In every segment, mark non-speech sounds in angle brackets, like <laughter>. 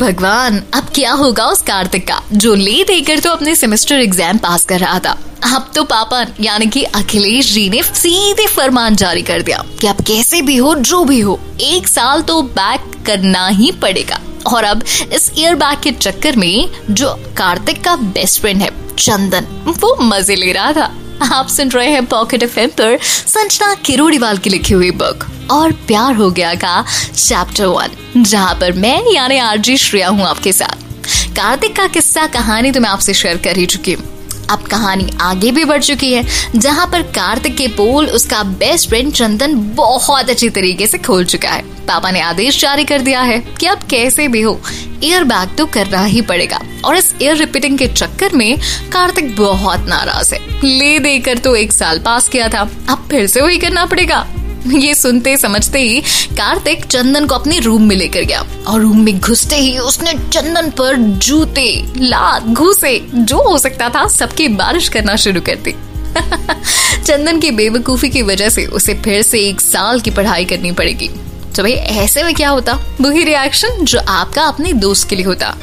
भगवान, अब क्या होगा उस कार्तिक का? जो ले देकर तो अपने सेमेस्टर एग्ज़ाम पास कर रहा था। अब तो पापा, यानी कि अखिलेश जी ने सीधे फरमान जारी कर दिया कि अब कैसे भी हो, जो भी हो, एक साल तो बैक करना ही पड़ेगा। और अब इस ईयर बैग के चक्कर में जो कार्तिक का बेस्ट फ्रेंड है, चंदन, वो मज़े ले रहा था। आप सुन रहे हैं पॉकेट एफ़ पर संजना किरोड़ीवाल की लिखी हुई बुक और प्यार हो गया का चैप्टर वन जहाँ पर मैं, यानी आरजी श्रेया हूँ आपके साथ। कार्तिक का किस्सा, कहानी तो मैं आपसे शेयर कर ही चुकी हूँ। अब कहानी आगे भी बढ़ चुकी है, जहाँ पर कार्तिक के पोल उसका बेस्ट फ्रेंड चंदन बहुत अच्छी तरीके से खोल चुका है। पापा ने आदेश जारी कर दिया है कि अब कैसे भी हो एयर बैग तो करना ही पड़ेगा। और इस एयर रिपीटिंग के चक्कर में कार्तिक बहुत नाराज़ है। ले देकर तो एक साल पास किया था, अब फिर से वही करना पड़ेगा। <laughs> ये सुनते समझते ही कार्तिक चंदन को अपने रूम में लेकर गया और रूम में घुसते ही उसने चंदन पर जूते, लात, घुसे, जो हो सकता था सबकी बारिश करना शुरू कर दी। <laughs> चंदन की बेवकूफ़ी की वजह से उसे फिर से एक साल की पढ़ाई करनी पड़ेगी। तो भाई, ऐसे में क्या होता? वही रिएक्शन जो आपका अपने दोस्त के लिए होता।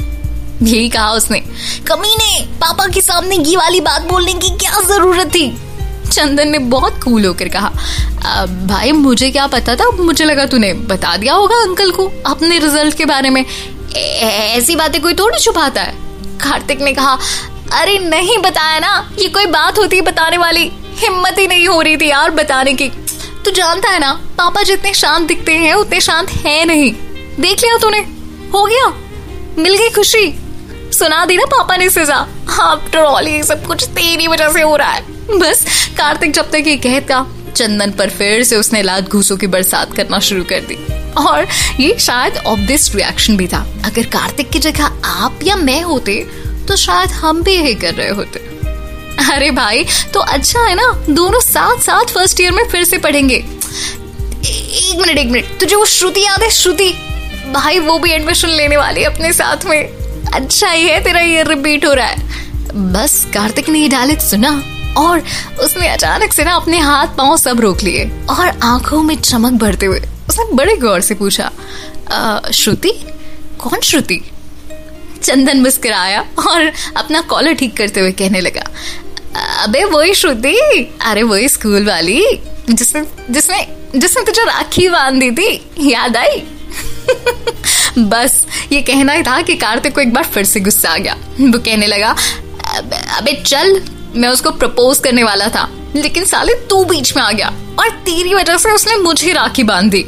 यही कहा उसने, कमीने, पापा के सामने ये वाली बात बोलने की क्या ज़रूरत थी? चंदन ने बहुत कूल होकर कहा भाई, मुझे क्या पता था? मुझे लगा तूने बता दिया होगा अंकल को अपने रिज़ल्ट के बारे में। ऐसी बातें कोई थोड़ी छुपाता है? कार्तिक ने कहा, अरे, नहीं बताया ना, ये कोई बात होती है बताने वाली। हिम्मत ही नहीं हो रही थी यार बताने की। तू जानता है ना, पापा जितने शांत दिखते हैं, उतने शांत है नहीं। देख लिया तूने? हो गया? मिल गई खुशी? सुना दी ना पापा ने सजा? आफ्टर ऑल ये सब कुछ तेरी वजह से हो रहा है। बस, कार्तिक जब तक ये कहता चंदन पर फिर से उसने लात घूसों की बरसात करना शुरू कर दी। और ये शायद ऑब्वियस रिएक्शन भी था। अगर कार्तिक की जगह आप या मैं होते तो शायद हम भी यही कर रहे होते। अरे भाई तो अच्छा है ना, दोनों साथ साथ फ़र्स्ट ईयर में फिर से पढ़ेंगे। एक मिनट एक मिनट, तुझे वो श्रुति याद है? श्रुति, भाई वो भी एडमिशन लेने वाली अपने साथ में। अच्छा ही है, तेरा ईयर रिपीट हो रहा है। बस, कार्तिक ने ये डायलॉग सुना। और उसने अचानक से ना अपने हाथ पाँव सब रोक लिए और आँखों में चमक भरते हुए उसने बड़े गौर से पूछा श्रुति? कौन श्रुति? चंदन मुस्कुराया और अपना कॉलर ठीक करते हुए कहने लगा, अबे वही श्रुति, अरे वही स्कूल वाली, जिसने जिसने जिसने तुझे राखी बाँध दी थी, याद आई? <laughs> बस, ये कहना ही था कि कार्तिक को एक बार फिर से गुस्सा आ गया। वो कहने लगा अबे चल मैं उसको प्रपोज करने वाला था। लेकिन साले तू बीच में आ गया और तेरी वजह से उसने मुझे राखी बाँध दी।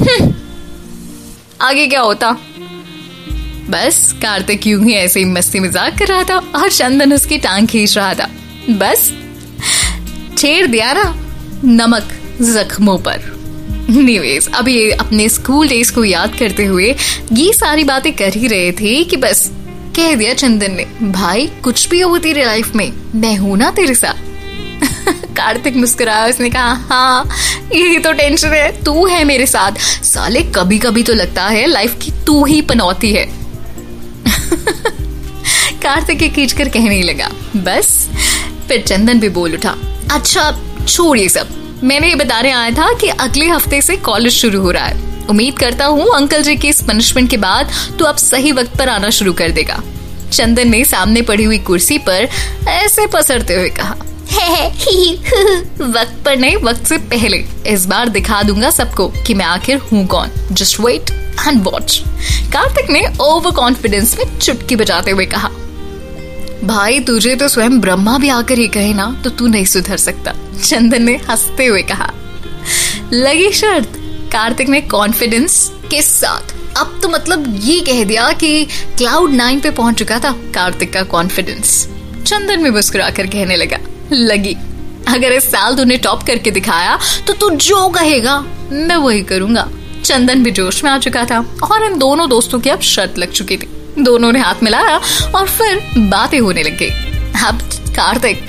हम्म, आगे क्या होता? बस कार्तिक यूँ ही ऐसे ही मस्ती मज़ाक कर रहा था और चंदन उसकी टांग खींच रहा था। बस छेड़ दिया ना नमक जख्मों पर। निवेश अब ये अपने स्कूल डेज़ को याद करते हुए ये सारी बातें कर ही रहे थे कि बस कह दिया चंदन ने, भाई, कुछ भी हो तेरे लाइफ में, मैं हूँ ना तेरे साथ. <laughs> कार्तिक मुस्कुराया, उसने कहा हाँ यही तो टेंशन है, तू है मेरे साथ। साले कभी कभी तो लगता है लाइफ की तू ही पनौती है. <laughs> कार्तिक खींच कर कहने लगा, बस। फिर चंदन भी बोल उठा अच्छा छोड़िए सब। मैंने ये बताने आया था कि अगले हफ़्ते से कॉलेज शुरू हो रहा है। उम्मीद करता हूँ अंकल जी की इस पनिशमेंट के बाद तू अब सही वक्त पर आना शुरू कर देगा। चंदन ने सामने पड़ी हुई कुर्सी पर ऐसे पसरते हुए कहा वक्त पर नहीं, वक्त से पहले। इस बार दिखा दूँगा सबको कि मैं आखिर हूँ कौन। Just wait and watch Kartik ने ओवर कॉन्फिडेंस में चुटकी बजाते हुए कहा, भाई, तुझे तो स्वयं ब्रह्मा भी आकर ये कहे ना तो तू नहीं सुधर सकता। चंदन ने हँसते हुए कहा, लगी शर्त कार्तिक ने कॉन्फिडेंस के साथ। अब तो मतलब ये कह दिया कि क्लाउड नाइन पे पहुँच चुका था कार्तिक का कॉन्फिडेंस चंदन में मुस्कुरा कर कहने लगा, लगी, अगर इस साल तूने टॉप करके दिखाया तो तू जो कहेगा, मैं वही करूँगा। चंदन भी जोश में आ चुका था और इन दोनों दोस्तों की अब शर्त लग चुकी थी। दोनों ने हाथ मिलाया और फिर बातें होने लग गई। अब कार्तिक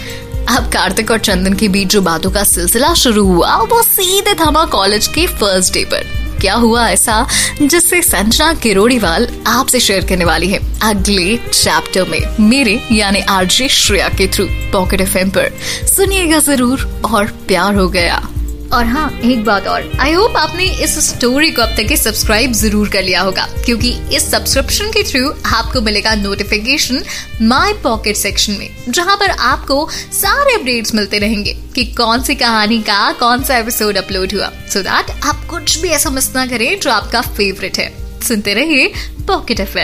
अब कार्तिक और चंदन के बीच जो बातों का सिलसिला शुरू हुआ, वो सीधे थमा कॉलेज के फ़र्स्ट डे पर। क्या हुआ ऐसा, जिससे संजना किरोड़ीवाल आपसे शेयर करने वाली है अगले चैप्टर में। मेरे, यानी आरजे श्रेया के थ्रू पॉकेट एफएम पर। सुनिएगा ज़रूर, और प्यार हो गया। और हाँ एक बात और। आई होप आपने इस स्टोरी को अब तक सब्सक्राइब ज़रूर कर लिया होगा, क्योंकि इस सब्सक्रिप्शन के थ्रू आपको मिलेगा नोटिफिकेशन माई पॉकेट सेक्शन में, जहाँ पर आपको सारे अपडेट्स मिलते रहेंगे कि कौन सी कहानी का कौन सा एपिसोड अपलोड हुआ। सो so दैट आप कुछ भी ऐसा मिस ना करें जो आपका फेवरेट है। सुनते रहिए पॉकेट एफ़